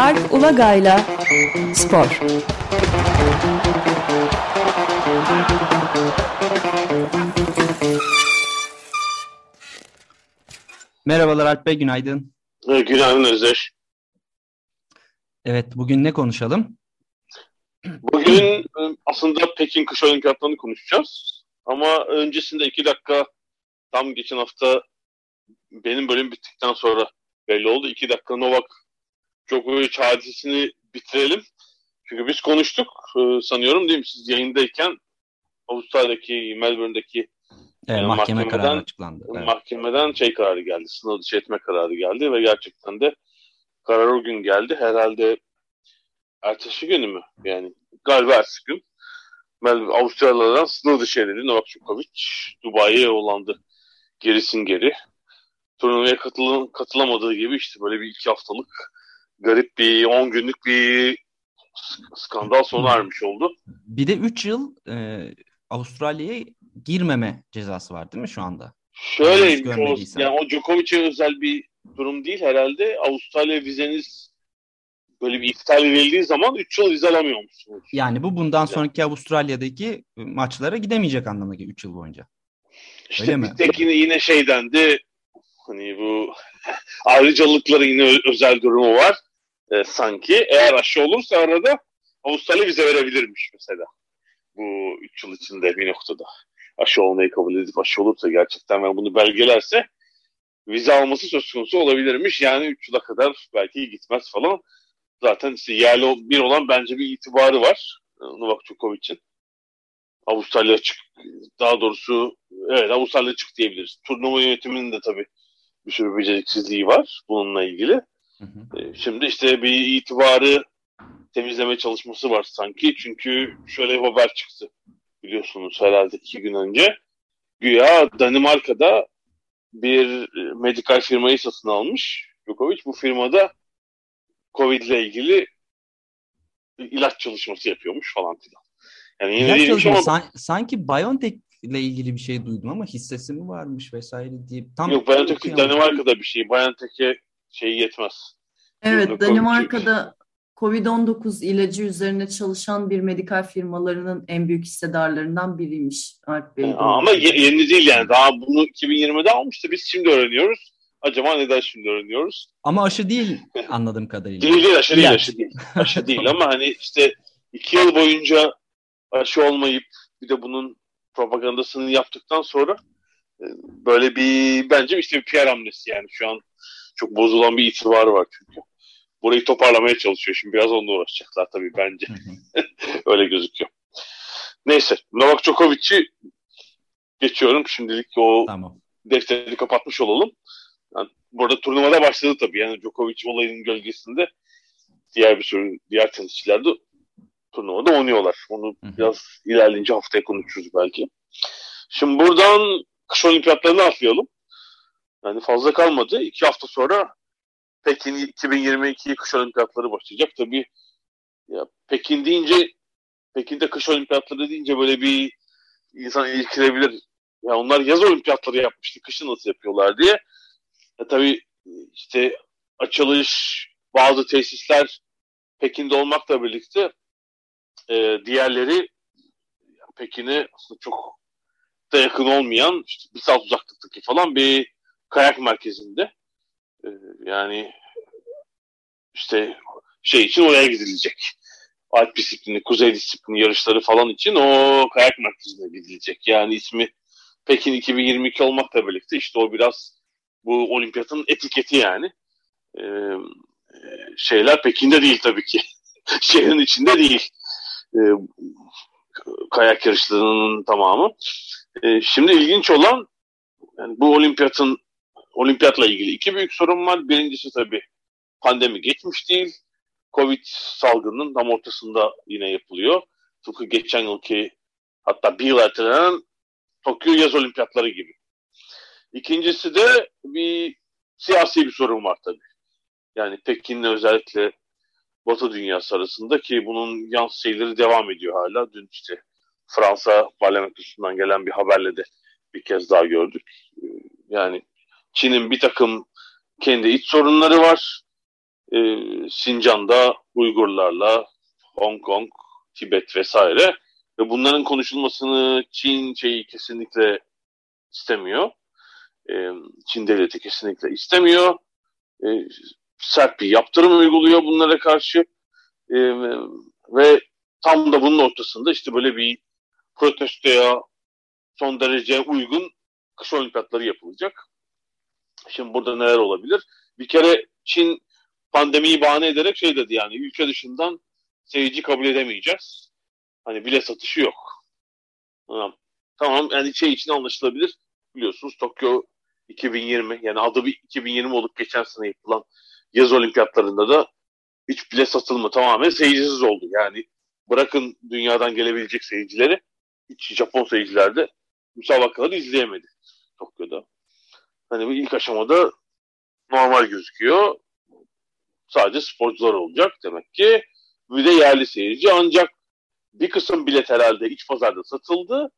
Alp Ulagay'la Spor. Merhabalar Alp Bey, günaydın. Günaydın Özdeş. Evet, bugün ne konuşalım? Bugün e, aslında Pekin Kış Olimpiyatlarını konuşacağız. Ama öncesinde iki dakika tam geçen hafta benim bölüm bittikten sonra belli oldu. İki dakika Novak Djokovic hadisesini bitirelim. Çünkü biz konuştuk e, sanıyorum değil mi? Siz yayındayken Avustralya'daki, Melbourne'deki evet, mahkeme kararı açıklandı. Evet. Mahkemeden şey kararı geldi. Sınav dışı etme kararı geldi ve gerçekten de karar o gün geldi. Herhalde ertesi günü mü? Yani galiba ertesi gün Avustralyalardan sınır dışı edildi. Novak Djokovic Dubai'ye yollandı. Gerisin geri. Turnuvaya katılan, katılamadığı gibi işte böyle bir iki haftalık garip bir 10 günlük bir skandal sona ermiş oldu. Bir de 3 yıl e, Avustralya'ya girmeme cezası var değil mi şu anda? Şöyle o, yani o Djokovic'e özel bir durum değil herhalde. Avustralya vizeniz böyle bir iptal edildiği zaman 3 yıl vize alamıyormuşsunuz. Yani bu bundan sonraki Avustralya'daki maçlara gidemeyecek anlamına geliyor 3 yıl boyunca. İşte Öyle bir tek yine, yine şeydendi hani bu ayrıcalıkların yine özel durumu var e, sanki. Eğer aşı olursa arada Avustralya vize verebilirmiş mesela. Bu 3 yıl içinde bir noktada. Aşı olmayı kabul edip aşı olursa gerçekten ve bunu belgelerse vize alması söz konusu olabilirmiş. Yani 3 yıla kadar belki gitmez falan. Zaten işte yerli bir olan bence bir itibarı var e, Novak Djokovic'in. Avustralya çık daha doğrusu evet Avustralya çık diyebiliriz. Turnuva yönetiminin de tabii bir sürü beceriksizliği var bununla ilgili. Hı hı. E, şimdi işte bir itibarı temizleme çalışması var sanki. Çünkü şöyle bir haber çıktı biliyorsunuz herhalde iki gün önce. Güya Danimarka'da bir medikal firmayı satın almış Djokovic. Bu firmada Covid ile ilgili ilaç çalışması yapıyormuş falan filan. Yani yine ilaç çalışması ama... sanki BioNTech ile ilgili bir şey duydum ama hissesi mi varmış vesaire diye. Tam Yok BioNTech Danimarka'da bir şey. BioNTech'e şey yetmez. Evet Danimarka'da Covid-19 ilacı üzerine çalışan bir medikal firmalarının en büyük hissedarlarından biriymiş Alp Bey. Ama yeni değil yani. Daha bunu 2020'de almıştı. Biz şimdi öğreniyoruz. Acaba neden şimdi öğreniyoruz? Ama aşı değil anladığım kadarıyla. değil değil aşı değil aşı değil. Aşı değil ama hani işte iki yıl boyunca aşı olmayıp bir de bunun propagandasını yaptıktan sonra e, böyle bir bence işte bir PR hamlesi yani şu an çok bozulan bir itibarı var çünkü. Burayı toparlamaya çalışıyor. Şimdi biraz onunla uğraşacaklar tabii bence. Öyle gözüküyor. Neyse. Novak Djokovic'i geçiyorum. Şimdilik o tamam. defteri kapatmış olalım. Yani burada turnuvada başladı tabii. Yani Djokovic olayının gölgesinde diğer bir sürü diğer tenisçiler de turnuvada oynuyorlar. Onu Hı-hı. biraz ilerleyince haftaya konuşuruz belki. Şimdi buradan kış olimpiyatlarını atlayalım. Yani fazla kalmadı. İki hafta sonra Pekin 2022 kış olimpiyatları başlayacak. Tabii ya Pekin deyince Pekin'de kış olimpiyatları deyince böyle bir insan ilgilenebilir. Ya onlar yaz olimpiyatları yapmıştı. Kışı nasıl yapıyorlar diye. Ya tabii işte açılış bazı tesisler Pekin'de olmakla birlikte e, diğerleri Pekin'e aslında çok da yakın olmayan işte bir saat uzaklıktaki falan bir kayak merkezinde. E, yani işte şey için oraya gidilecek. Alp disiplini, kuzey disiplini yarışları falan için o kayak merkezine gidilecek. Yani ismi Pekin 2022 olmakla birlikte işte o biraz bu olimpiyatın etiketi yani. Ee, şeyler Pekin'de değil tabii ki. Şehrin içinde değil. Ee, kayak yarışlarının tamamı. Ee, şimdi ilginç olan yani bu olimpiyatın olimpiyatla ilgili iki büyük sorun var. Birincisi tabii pandemi geçmiş değil. Covid salgının tam ortasında yine yapılıyor. Tıpkı geçen yılki hatta bir yıl ertelenen Tokyo yaz olimpiyatları gibi. İkincisi de bir siyasi bir sorun var tabii. Yani Pekin'le özellikle Batı dünyası arasında ki bunun yansıyları devam ediyor hala. Dün işte Fransa parlamentosundan gelen bir haberle de bir kez daha gördük. Yani Çin'in bir takım kendi iç sorunları var. e, Sincan'da Uygurlarla, Hong Kong, Tibet vesaire ve bunların konuşulmasını Çin şeyi kesinlikle istemiyor. E, Çin devleti kesinlikle istemiyor. E, sert bir yaptırım uyguluyor bunlara karşı. E, ve tam da bunun ortasında işte böyle bir protestoya son derece uygun kış olimpiyatları yapılacak. Şimdi burada neler olabilir? Bir kere Çin pandemiyi bahane ederek şey dedi yani ülke dışından seyirci kabul edemeyeceğiz. Hani bile satışı yok. Tamam. Tamam yani şey için anlaşılabilir. Biliyorsunuz Tokyo 2020 yani adı bir 2020 olup geçen sene yapılan yaz olimpiyatlarında da hiç bile satılma tamamen seyircisiz oldu. Yani bırakın dünyadan gelebilecek seyircileri hiç Japon seyirciler de müsabakaları izleyemedi Tokyo'da. Hani bu ilk aşamada normal gözüküyor. Sadece sporcular olacak demek ki. Bir de yerli seyirci ancak bir kısım bilet herhalde iç pazarda satıldı.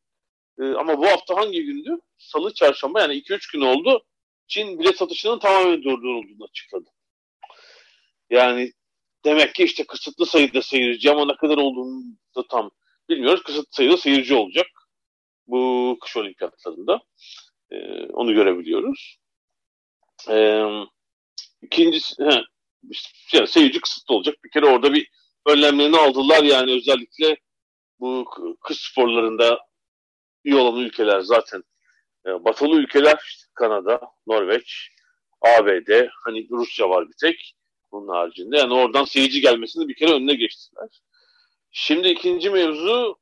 Ee, ama bu hafta hangi gündü? Salı, çarşamba yani 2-3 gün oldu. Çin bilet satışının tamamen durdurulduğunu açıkladı. Yani demek ki işte kısıtlı sayıda seyirci ama ne kadar olduğunu da tam bilmiyoruz. Kısıtlı sayıda seyirci olacak bu kış olimpiyatlarında. Ee, onu görebiliyoruz. Ee, ikincisi, he, yani seyirci kısıtlı olacak. Bir kere orada bir önlemlerini aldılar yani özellikle bu kış sporlarında iyi olan ülkeler zaten e, batılı ülkeler işte Kanada, Norveç, ABD, hani Rusya var bir tek bunun haricinde. Yani oradan seyirci gelmesini bir kere önüne geçtiler. Şimdi ikinci mevzu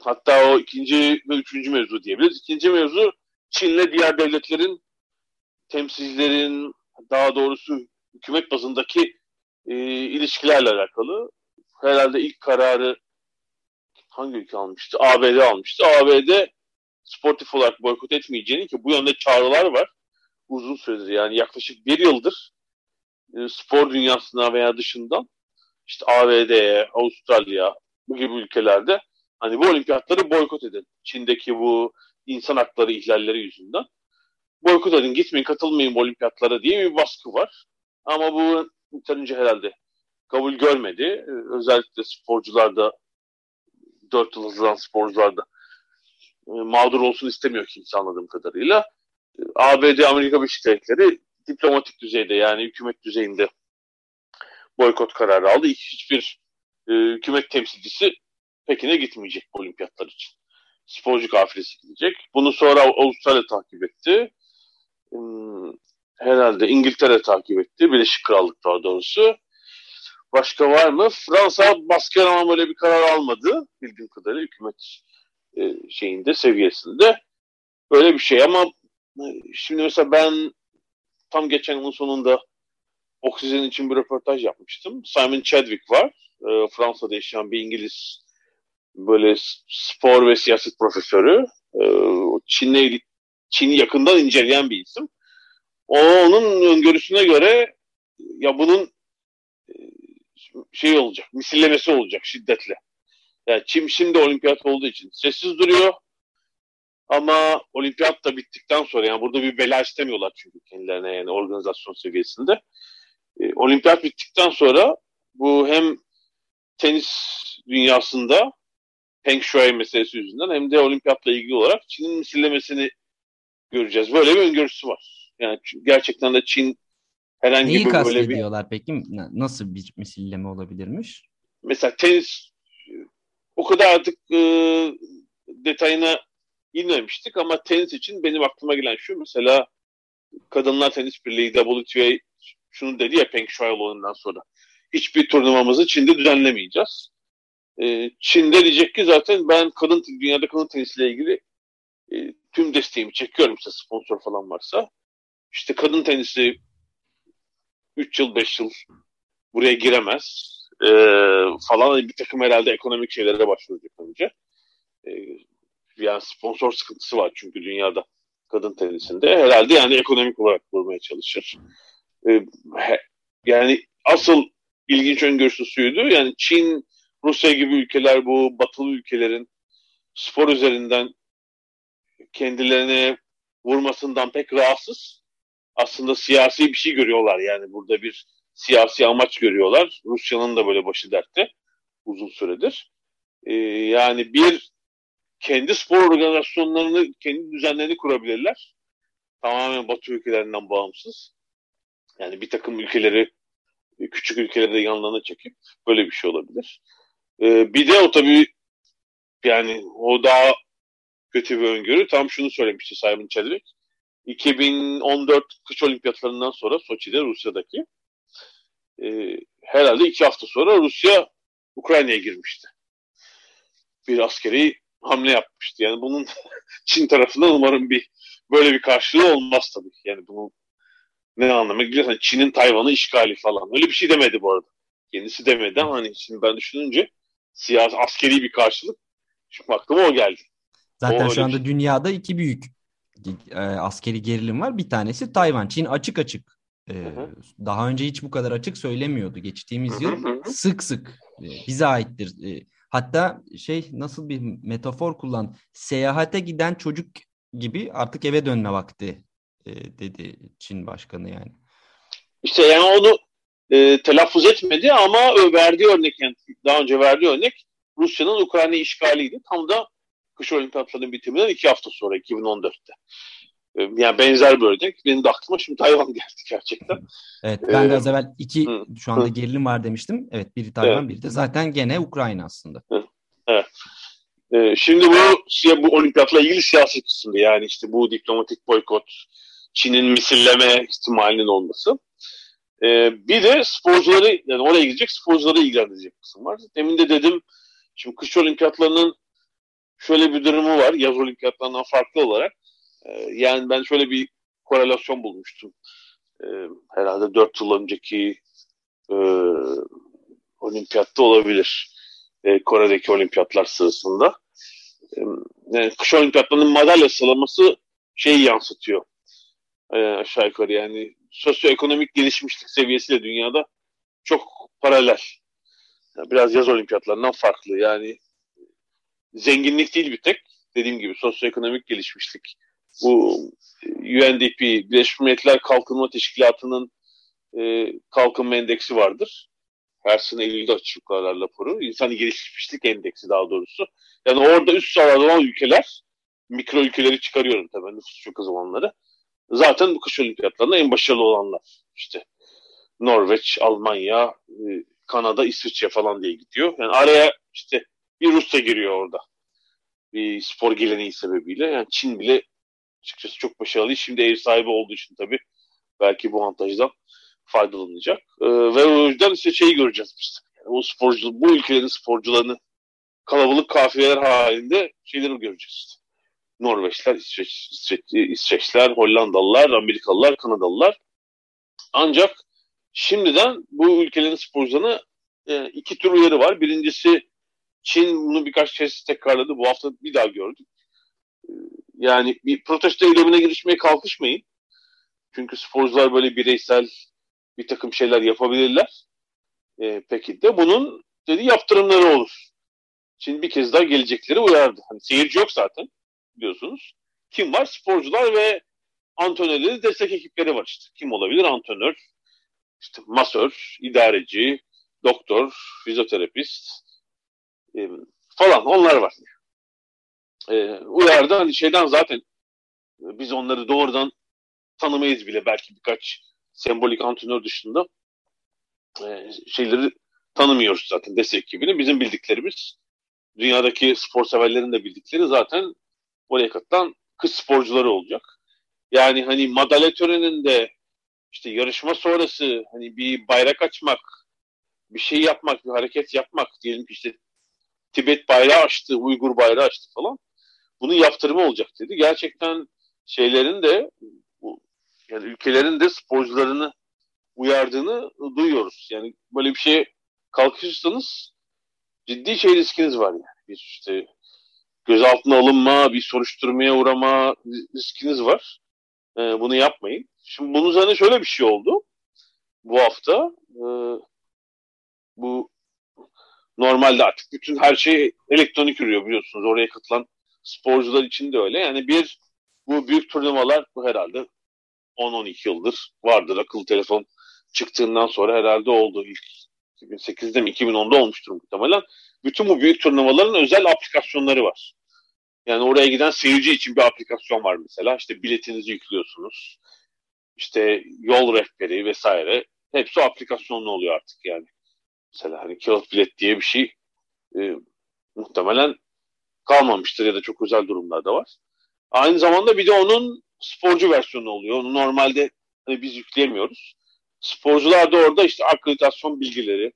hatta o ikinci ve üçüncü mevzu diyebiliriz. İkinci mevzu Çin'le diğer devletlerin temsilcilerin daha doğrusu hükümet bazındaki e, ilişkilerle alakalı. Herhalde ilk kararı hangi ülke almıştı? ABD almıştı. ABD sportif olarak boykot etmeyeceğini ki bu yönde çağrılar var. Uzun süredir yani yaklaşık bir yıldır e, spor dünyasına veya dışından işte ABD'ye, Avustralya bu gibi ülkelerde hani bu olimpiyatları boykot edin. Çin'deki bu insan hakları ihlalleri yüzünden. Boykot edin, gitmeyin, katılmayın bu olimpiyatlara diye bir baskı var. Ama bu yeterince herhalde kabul görmedi. Özellikle sporcularda dört yıldızlan sporcularda e, mağdur olsun istemiyor kimse anladığım kadarıyla. ABD, Amerika Birleşik Devletleri diplomatik düzeyde yani hükümet düzeyinde boykot kararı aldı. Hiçbir e, hükümet temsilcisi Pekin'e gitmeyecek bu olimpiyatlar için. Sporcu kafilesi gidecek. Bunu sonra Avustralya takip etti. Hmm, herhalde İngiltere takip etti. Birleşik Krallık daha doğrusu. Başka var mı? Fransa baskı ama böyle bir karar almadı. Bildiğim kadarıyla hükümet e, şeyinde, seviyesinde. Böyle bir şey ama e, şimdi mesela ben tam geçen yılın sonunda Oksijen için bir röportaj yapmıştım. Simon Chadwick var. E, Fransa'da yaşayan bir İngiliz böyle spor ve siyaset profesörü. E, Çin'le Çin'i yakından inceleyen bir isim. O onun öngörüsüne göre ya bunun e, şey olacak, misillemesi olacak şiddetle. Yani Çin şimdi olimpiyat olduğu için sessiz duruyor. Ama olimpiyat da bittikten sonra yani burada bir bela istemiyorlar çünkü kendilerine yani organizasyon seviyesinde. E, olimpiyat bittikten sonra bu hem tenis dünyasında Peng Shuai meselesi yüzünden hem de olimpiyatla ilgili olarak Çin'in misillemesini göreceğiz. Böyle bir öngörüsü var. Yani gerçekten de Çin herhangi Neyi bir böyle bir... Neyi peki? Nasıl bir misilleme olabilirmiş? Mesela tenis o kadar artık e, detayına inmemiştik ama tenis için benim aklıma gelen şu mesela Kadınlar Tenis Birliği WTA şunu dedi ya Peng Shuai olayından sonra. Hiçbir turnuvamızı Çin'de düzenlemeyeceğiz. E, Çin'de diyecek ki zaten ben kadın dünyada kadın tenisiyle ilgili e, tüm desteğimi çekiyorum işte sponsor falan varsa. İşte kadın tenisi 3 yıl 5 yıl buraya giremez e, falan bir takım herhalde ekonomik şeylere başvuracak önce. E, yani sponsor sıkıntısı var çünkü dünyada kadın tenisinde. Herhalde yani ekonomik olarak vurmaya çalışır. E, yani asıl ilginç öngörüsü suydu. Yani Çin, Rusya gibi ülkeler bu batılı ülkelerin spor üzerinden kendilerine vurmasından pek rahatsız. aslında siyasi bir şey görüyorlar yani burada bir siyasi amaç görüyorlar. Rusya'nın da böyle başı dertte uzun süredir. Ee, yani bir kendi spor organizasyonlarını, kendi düzenlerini kurabilirler. Tamamen Batı ülkelerinden bağımsız. Yani bir takım ülkeleri, küçük ülkeleri de yanlarına çekip böyle bir şey olabilir. Ee, bir de o tabii yani o daha kötü bir öngörü. Tam şunu söylemişti Simon Chadwick. 2014 kış olimpiyatlarından sonra Soçi'de Rusya'daki e, herhalde iki hafta sonra Rusya Ukrayna'ya girmişti. Bir askeri hamle yapmıştı. Yani bunun Çin tarafından umarım bir böyle bir karşılığı olmaz tabii. Yani bunu ne anlama geliyor? Çin'in Tayvan'ı işgali falan. Öyle bir şey demedi bu arada. Kendisi demedi ama hani şimdi ben düşününce siyasi askeri bir karşılık şimdi aklıma o geldi. Zaten o şu anda şey. dünyada iki büyük e, askeri gerilim var. Bir tanesi Tayvan. Çin açık açık e, daha önce hiç bu kadar açık söylemiyordu. Geçtiğimiz yıl sık sık e, bize aittir. E, hatta şey nasıl bir metafor kullan seyahate giden çocuk gibi artık eve dönme vakti e, dedi Çin başkanı yani. İşte yani onu e, telaffuz etmedi ama verdiği örnek yani daha önce verdiği örnek Rusya'nın Ukrayna işgaliydi. Tam da kış olimpiyatlarının bitiminden iki hafta sonra 2014'te. E, yani benzer bir örnek. Benim de aklıma şimdi Tayvan geldi gerçekten. Evet ben de az evvel iki hı, şu anda hı. gerilim var demiştim. Evet biri Tayvan evet. biri de zaten gene Ukrayna aslında. Evet. Ee, şimdi bu bu olimpiyatla ilgili siyasi kısımda yani işte bu diplomatik boykot, Çin'in misilleme ihtimalinin olması. Ee, bir de sporcuları yani oraya gidecek sporcuları ilgilendirecek kısım var. Demin de dedim şimdi kış olimpiyatlarının şöyle bir durumu var yaz olimpiyatlarından farklı olarak. Ee, yani ben şöyle bir korelasyon bulmuştum. Ee, herhalde dört yıl önceki e, olimpiyatta olabilir. E, Kore'deki olimpiyatlar sırasında. E, yani kış olimpiyatlarının madalya sıralaması şeyi yansıtıyor. E, aşağı yukarı yani sosyoekonomik gelişmişlik seviyesiyle dünyada çok paralel. Yani biraz yaz olimpiyatlarından farklı. Yani zenginlik değil bir tek. Dediğim gibi sosyoekonomik gelişmişlik. Bu UNDP, Birleşmiş Milletler Kalkınma Teşkilatı'nın e, kalkınma endeksi vardır. Her sene Eylül'de açıklarlar raporu. İnsan gelişmişlik endeksi daha doğrusu. Yani orada üst sırada olan ülkeler, mikro ülkeleri çıkarıyorum tabii nüfus çok az olanları. Zaten bu kış olimpiyatlarında en başarılı olanlar. İşte Norveç, Almanya, e, Kanada, İsviçre falan diye gidiyor. Yani araya işte bir Rusya giriyor orada. Bir spor geleneği sebebiyle. Yani Çin bile açıkçası çok başarılı. Şimdi ev sahibi olduğu için tabii belki bu avantajdan faydalanacak. Ee, ve o yüzden işte şeyi göreceğiz biz. Yani bu sporcu, bu ülkelerin sporcularını kalabalık kafiyeler halinde şeyleri göreceğiz. Norveçler, İsveç, İsveç, İsveçler, Hollandalılar, Amerikalılar, Kanadalılar. Ancak şimdiden bu ülkelerin sporcularına e, iki tür uyarı var. Birincisi Çin bunu birkaç kez tekrarladı. Bu hafta bir daha gördük. E, yani bir protesto eylemine girişmeye kalkışmayın. Çünkü sporcular böyle bireysel bir takım şeyler yapabilirler. E, peki de bunun dedi yaptırımları olur. Şimdi bir kez daha gelecekleri uyardı. Hani seyirci yok zaten biliyorsunuz. Kim var? Sporcular ve antrenörleri destek ekipleri var işte. Kim olabilir? Antrenör, işte masör, idareci, doktor, fizyoterapist e, falan onlar var. E, uyardı hani şeyden zaten biz onları doğrudan tanımayız bile belki birkaç sembolik antrenör dışında e, şeyleri tanımıyoruz zaten destek ekibini. Bizim bildiklerimiz dünyadaki spor severlerin de bildikleri zaten oraya katılan kız sporcuları olacak. Yani hani madalya töreninde işte yarışma sonrası hani bir bayrak açmak, bir şey yapmak, bir hareket yapmak diyelim ki işte Tibet bayrağı açtı, Uygur bayrağı açtı falan. Bunun yaptırımı olacak dedi. Gerçekten şeylerin de yani ülkelerin de sporcularını uyardığını duyuyoruz. Yani böyle bir şeye kalkışırsanız ciddi şey riskiniz var yani. Bir işte gözaltına alınma, bir soruşturmaya uğrama riskiniz var. Ee, bunu yapmayın. Şimdi bunun üzerine şöyle bir şey oldu. Bu hafta e, bu normalde artık bütün her şey elektronik yürüyor biliyorsunuz. Oraya katılan sporcular için de öyle. Yani bir bu büyük turnuvalar bu herhalde 10-12 yıldır vardır. Akıllı telefon çıktığından sonra herhalde oldu. İlk 2008'de mi 2010'da olmuştur muhtemelen. Bütün bu büyük turnuvaların özel aplikasyonları var. Yani oraya giden seyirci için bir aplikasyon var mesela. İşte biletinizi yüklüyorsunuz. İşte yol rehberi vesaire. Hepsi aplikasyonlu oluyor artık yani. Mesela hani kağıt bilet diye bir şey e, muhtemelen kalmamıştır ya da çok özel durumlarda var. Aynı zamanda bir de onun sporcu versiyonu oluyor. Onu normalde hani biz yükleyemiyoruz. Sporcular da orada işte akreditasyon bilgileri,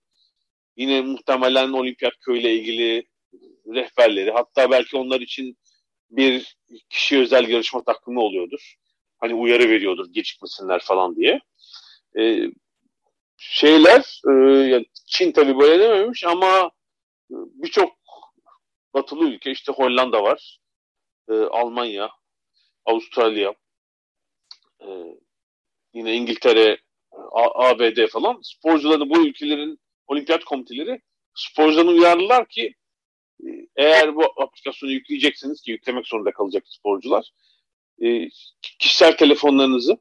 yine muhtemelen olimpiyat köyüyle ilgili rehberleri, hatta belki onlar için bir kişi özel yarışma takvimi oluyordur. Hani uyarı veriyordur gecikmesinler falan diye. Ee, şeyler, e, yani Çin tabii böyle dememiş ama birçok batılı ülke işte Hollanda var, e, Almanya, Avustralya, e, yine İngiltere, A- ABD falan sporcuları bu ülkelerin olimpiyat komiteleri sporcularını uyardılar ki e, eğer bu aplikasyonu yükleyeceksiniz ki yüklemek zorunda kalacak sporcular e, kişisel telefonlarınızı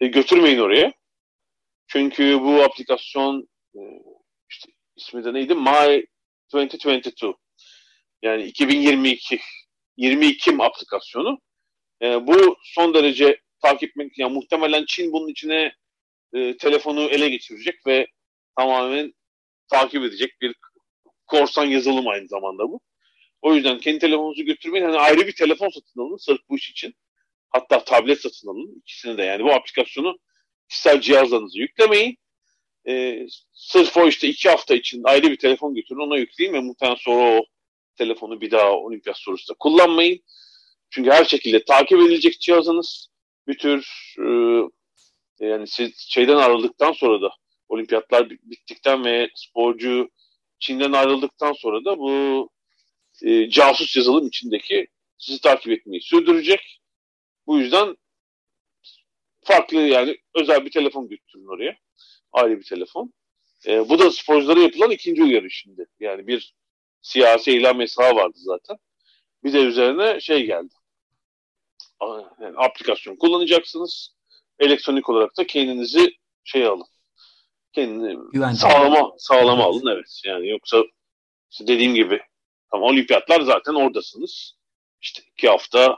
e, götürmeyin oraya. Çünkü bu aplikasyon e, işte ismi de neydi? My 2022 yani 2022 22 aplikasyonu. E, bu son derece takip yani muhtemelen Çin bunun içine e, telefonu ele geçirecek ve tamamen takip edecek bir korsan yazılım aynı zamanda bu. O yüzden kendi telefonunuzu götürmeyin. Hani ayrı bir telefon satın alın sırf bu iş için. Hatta tablet satın alın. ikisini de yani bu aplikasyonu kişisel cihazlarınızı yüklemeyin. Ee, sırf o işte iki hafta için ayrı bir telefon götürün ona yükleyin ve muhtemelen sonra o telefonu bir daha olimpiyat sorusunda kullanmayın. Çünkü her şekilde takip edilecek cihazınız bir tür e, yani siz şeyden ayrıldıktan sonra da olimpiyatlar bittikten ve sporcu Çin'den ayrıldıktan sonra da bu e, casus yazılım içindeki sizi takip etmeyi sürdürecek. Bu yüzden farklı yani özel bir telefon götürün oraya. Ayrı bir telefon. E, bu da sporculara yapılan ikinci uyarı şimdi. Yani bir siyasi eylem yasağı vardı zaten. Bir de üzerine şey geldi. Yani aplikasyon kullanacaksınız. Elektronik olarak da kendinizi şey alın. Kendini Güvence. sağlama, sağlama alın evet. Yani yoksa işte dediğim gibi tam olimpiyatlar zaten oradasınız. İşte iki hafta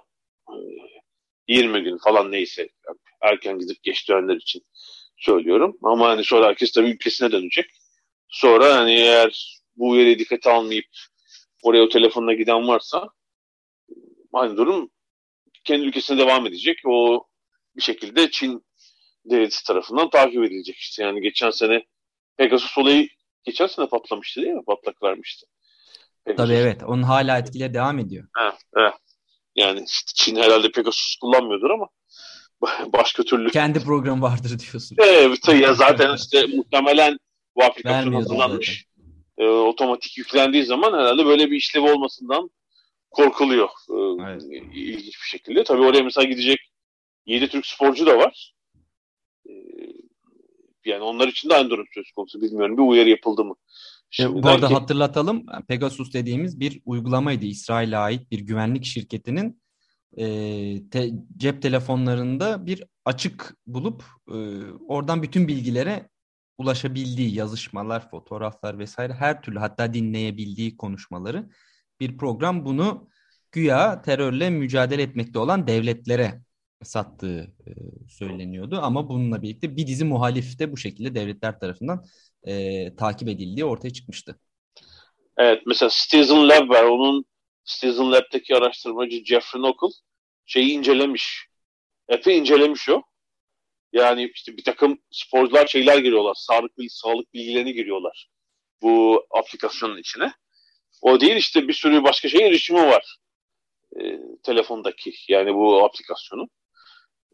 20 gün falan neyse erken gidip geç dönenler için söylüyorum. Ama hani sonra herkes tabii ülkesine dönecek. Sonra hani eğer bu uyarıya dikkate almayıp oraya o telefonla giden varsa aynı durum kendi ülkesine devam edecek. O bir şekilde Çin devleti tarafından takip edilecek işte. Yani geçen sene Pegasus olayı geçen sene patlamıştı değil mi? Patlak vermişti. Pegasus. Tabii evet. Onun hala etkileri devam ediyor. Evet, evet. Yani Çin herhalde Pegasus kullanmıyordur ama başka türlü. Kendi program vardır diyorsun. Evet ya zaten işte muhtemelen bu aplikasyon hazırlanmış. E, otomatik yüklendiği zaman herhalde böyle bir işlev olmasından korkuluyor. E, evet. İlginç bir şekilde. Tabii oraya mesela gidecek 7 Türk sporcu da var. E, yani onlar için de aynı durum söz konusu. Bilmiyorum bir uyarı yapıldı mı? Şimdi Bu arada ki... hatırlatalım Pegasus dediğimiz bir uygulamaydı. İsrail'e ait bir güvenlik şirketinin e, te, cep telefonlarında bir açık bulup e, oradan bütün bilgilere ulaşabildiği yazışmalar, fotoğraflar vesaire her türlü hatta dinleyebildiği konuşmaları bir program bunu güya terörle mücadele etmekte olan devletlere sattığı e, söyleniyordu. Ama bununla birlikte bir dizi muhalif de bu şekilde devletler tarafından e, takip edildiği ortaya çıkmıştı. Evet mesela Citizen Lab var. Onun Citizen Lab'deki araştırmacı Jeffrey Knuckle şeyi incelemiş. Epey incelemiş o. Yani işte bir takım sporcular şeyler giriyorlar. Sağlık, sağlık bilgilerini giriyorlar. Bu aplikasyonun içine. O değil işte bir sürü başka şey erişimi var. E, telefondaki yani bu aplikasyonun.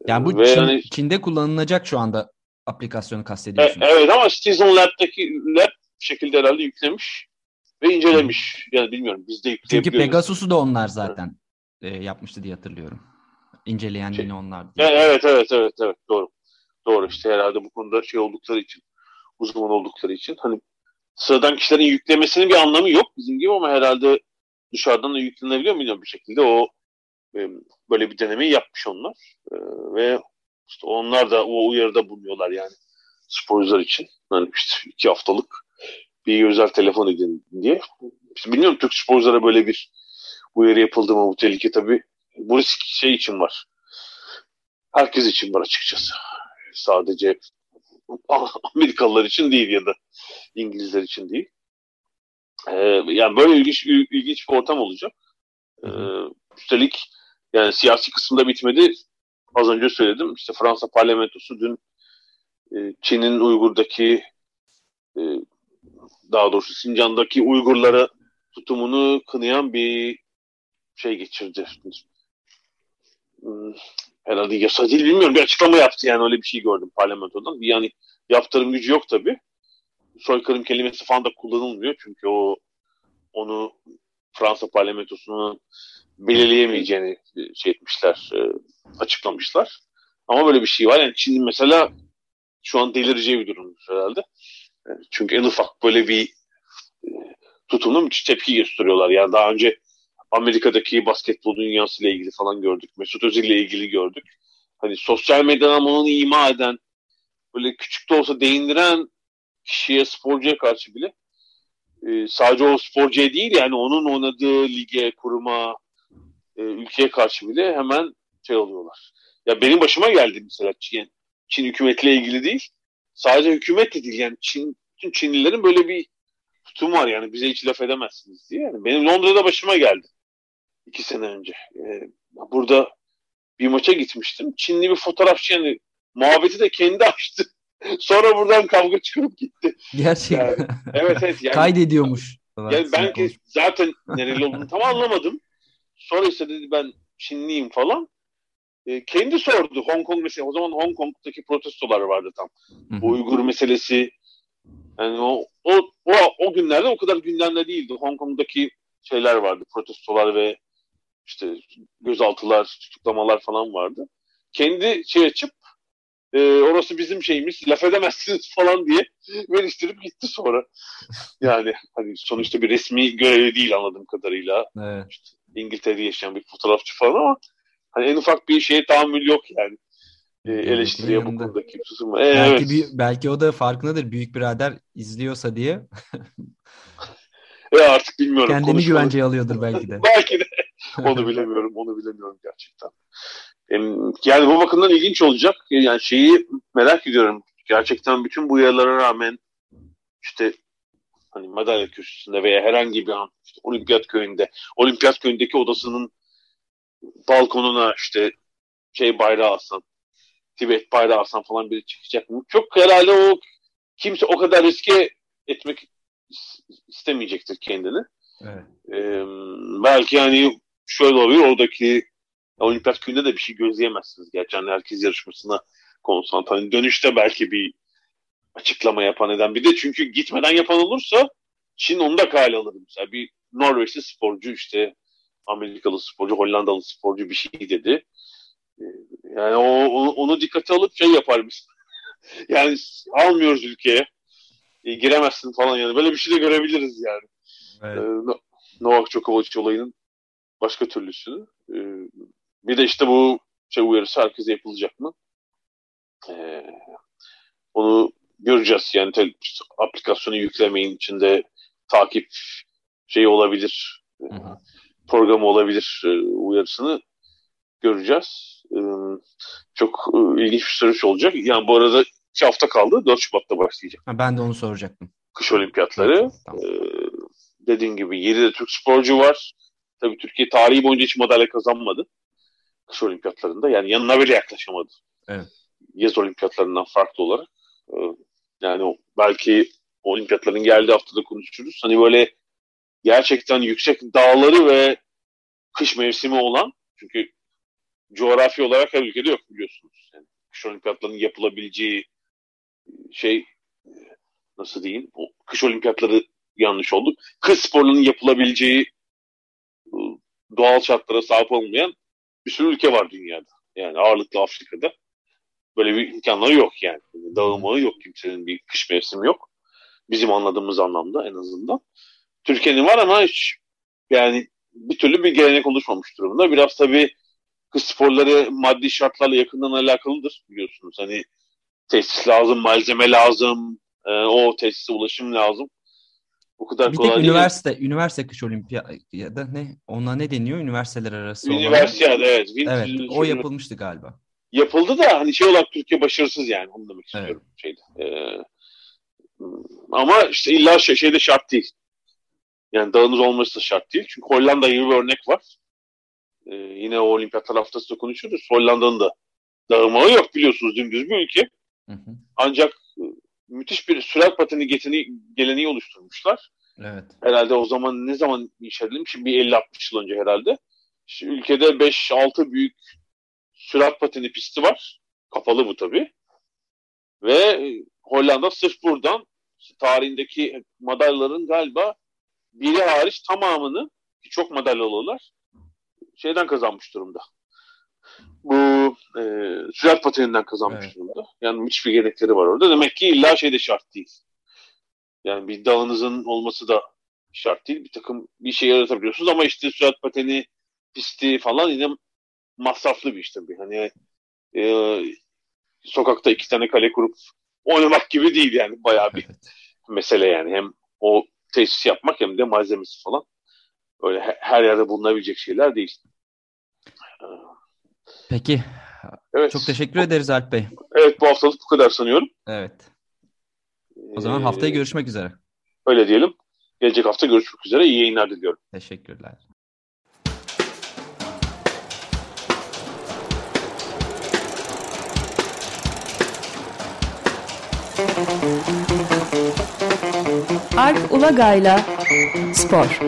Yani bu Ve Çin, yani, Çin'de kullanılacak şu anda aplikasyonu kastediyorsunuz. E, evet ama Citizen Lab'deki Lab şekilde herhalde yüklemiş ve incelemiş. Yani bilmiyorum biz de yükleyebiliyoruz. Çünkü Pegasus'u da onlar zaten evet. e, yapmıştı diye hatırlıyorum. İnceleyen şey, yine onlar. Yani evet evet evet evet doğru. Doğru işte herhalde bu konuda şey oldukları için uzman oldukları için hani sıradan kişilerin yüklemesinin bir anlamı yok bizim gibi ama herhalde dışarıdan da yüklenebiliyor milyon bir şekilde o böyle bir denemeyi yapmış onlar e, ve İşte onlar da o uyarıda bulunuyorlar yani sporcular için. Yani işte iki haftalık bir özel telefon edin diye. İşte bilmiyorum Türk sporculara böyle bir uyarı yapıldı mı bu tehlike tabii. Bu risk şey için var. Herkes için var açıkçası. Sadece Amerikalılar için değil ya da İngilizler için değil. Ee, yani böyle ilginç ilginç bir ortam olacak. Ee, üstelik yani siyasi kısımda bitmedi. Az önce söyledim. İşte Fransa parlamentosu dün e, Çin'in Uygur'daki e, daha doğrusu Sincan'daki Uygurlara tutumunu kınayan bir şey geçirdi. Hmm, herhalde yasa değil bilmiyorum. Bir açıklama yaptı yani öyle bir şey gördüm parlamentodan. Yani yaptırım gücü yok tabii. Soykırım kelimesi falan da kullanılmıyor. Çünkü o onu Fransa parlamentosunun belirleyemeyeceğini e, şey etmişler, e, açıklamışlar. Ama böyle bir şey var. Yani Çin mesela şu an delireceği bir durum herhalde. E, çünkü en ufak böyle bir tutumda tepki gösteriyorlar. Yani daha önce Amerika'daki basketbol dünyası ile ilgili falan gördük. Mesut Özil ile ilgili gördük. Hani sosyal medyadan onu ima eden, böyle küçük de olsa değindiren kişiye, sporcuya karşı bile e, sadece o sporcuya değil yani onun oynadığı lige, kuruma, e, ülkeye karşı bile hemen şey oluyorlar. Ya benim başıma geldi mesela Çin, Çin hükümetiyle ilgili değil. Sadece hükümetle değil yani Çin, bütün Çinlilerin böyle bir tutum var yani bize hiç laf edemezsiniz diye. Yani benim Londra'da başıma geldi. iki sene önce. Ee, burada bir maça gitmiştim. Çinli bir fotoğrafçı yani muhabbeti de kendi açtı. Sonra buradan kavga çıkıp gitti. Gerçekten. Yani, evet evet. Yani, Kaydediyormuş. Yani ben ki zaten nereli olduğunu tam anlamadım. Sonra ise dedi ben Çinliyim falan. E, kendi sordu Hong Kong mesela. O zaman Hong Kong'daki protestolar vardı tam. Bu Uygur meselesi. Yani o, o, o, o günlerde o kadar gündemde değildi. Hong Kong'daki şeyler vardı. Protestolar ve işte gözaltılar, tutuklamalar falan vardı. Kendi şey açıp e, orası bizim şeyimiz laf edemezsiniz falan diye veriştirip gitti sonra. Yani hani sonuçta bir resmi görevi değil anladığım kadarıyla. Evet. İşte İngiltere'de yaşayan bir fotoğrafçı falan ama hani en ufak bir şeye tahammül yok yani. E, eleştiriye bu konudaki tutum. E, belki, evet. bir, belki o da farkındadır büyük birader izliyorsa diye. e artık bilmiyorum. Kendini güvenceye alıyordur belki de. belki de. Onu bilemiyorum. Onu bilemiyorum gerçekten. Yani bu bakımdan ilginç olacak. Yani şeyi merak ediyorum. Gerçekten bütün bu uyarılara rağmen işte hani madalya köşesinde veya herhangi bir an işte olimpiyat köyünde olimpiyat köyündeki odasının balkonuna işte şey bayrağı aslan Tibet bayrağı aslan falan biri çıkacak mı? Çok herhalde o kimse o kadar riske etmek istemeyecektir kendini. Evet. Ee, belki yani şöyle oluyor oradaki olimpiyat köyünde de bir şey gözleyemezsiniz. Gerçi hani herkes yarışmasına konsantre. Hani dönüşte belki bir açıklama yapan eden bir de çünkü gitmeden yapan olursa Çin onu da kale alır. Mesela bir Norveçli sporcu işte Amerikalı sporcu, Hollandalı sporcu bir şey dedi. Ee, yani o, onu, onu dikkate alıp şey yapar biz. yani almıyoruz ülkeye. E, giremezsin falan yani. Böyle bir şey de görebiliriz yani. Evet. Ee, Novak Djokovic olayının başka türlüsünü. Ee, bir de işte bu şey uyarısı herkese yapılacak mı? Ee, onu göreceğiz. Yani işte, aplikasyonu yüklemeyin içinde takip şeyi olabilir. Hı hı. Programı olabilir e, uyarısını göreceğiz. Ee, çok e, ilginç bir süreç olacak. Yani bu arada iki hafta kaldı. 4 Şubat'ta başlayacak. Ha, ben de onu soracaktım. Kış olimpiyatları. Tamam. Ee, dediğim gibi 7'de Türk sporcu var. Tabii Türkiye tarihi boyunca hiç madalya kazanmadı. Kış olimpiyatlarında. Yani yanına bile yaklaşamadı. Evet. Yaz olimpiyatlarından farklı olarak. Ee, yani belki olimpiyatların geldiği haftada konuşuruz. Hani böyle gerçekten yüksek dağları ve kış mevsimi olan çünkü coğrafi olarak her ülkede yok biliyorsunuz. Yani kış olimpiyatlarının yapılabileceği şey nasıl diyeyim? O kış olimpiyatları yanlış oldu. Kış sporlarının yapılabileceği doğal şartlara sahip olmayan bir sürü ülke var dünyada. Yani ağırlıklı Afrika'da. Böyle bir imkanları yok yani. Dağılmağı yok kimsenin bir kış mevsimi yok. Bizim anladığımız anlamda en azından. Türkiye'nin var ama hiç yani bir türlü bir gelenek oluşmamış durumda. Biraz tabii kız sporları maddi şartlarla yakından alakalıdır biliyorsunuz. Hani tesis lazım, malzeme lazım, e, o tesise ulaşım lazım. Bu kadar bir kolay tek üniversite, değil. üniversite kış olimpiyada ne? Ona ne deniyor? Üniversiteler arası Üniversiteydi evet. evet, o yapılmıştı galiba. Yapıldı da hani şey olarak Türkiye başarısız yani onu demek istiyorum. Evet. Şeyde. Ee, ama işte illa şey, şeyde şart değil. Yani dağınız olması da şart değil. Çünkü Hollanda gibi bir örnek var. Ee, yine o olimpiyatlar haftasında konuşuruz. Hollanda'nın da dağılmağı yok biliyorsunuz dümdüz bir ülke. Hı hı. Ancak müthiş bir sürat pateni getini, geleneği oluşturmuşlar. Evet. Herhalde o zaman ne zaman inşa edilmiş? Bir 50-60 yıl önce herhalde. İşte ülkede 5-6 büyük sürat pateni pisti var. Kapalı bu tabii. Ve Hollanda sırf buradan tarihindeki madalyaların galiba biri hariç tamamını ki çok madalyalılar şeyden kazanmış durumda. Bu e, sürat pateninden kazanmış evet. durumda. Yani hiçbir gerekleri var orada. Demek ki illa şey de şart değil. Yani bir dağınızın olması da şart değil. Bir takım bir şey yaratabiliyorsunuz ama işte sürat pateni pisti falan yine masraflı bir iş tabii. Hani e, sokakta iki tane kale kurup oynamak gibi değil yani. Bayağı bir evet. mesele yani. Hem o tesis yapmak hem de malzemesi falan. Öyle her yerde bulunabilecek şeyler değil. Peki. Evet. Çok teşekkür ederiz Alp Bey. Evet bu haftalık bu kadar sanıyorum. Evet. O zaman haftaya ee, görüşmek üzere. Öyle diyelim. Gelecek hafta görüşmek üzere. İyi yayınlar diliyorum. Teşekkürler. Alp Ulagay'la Spor.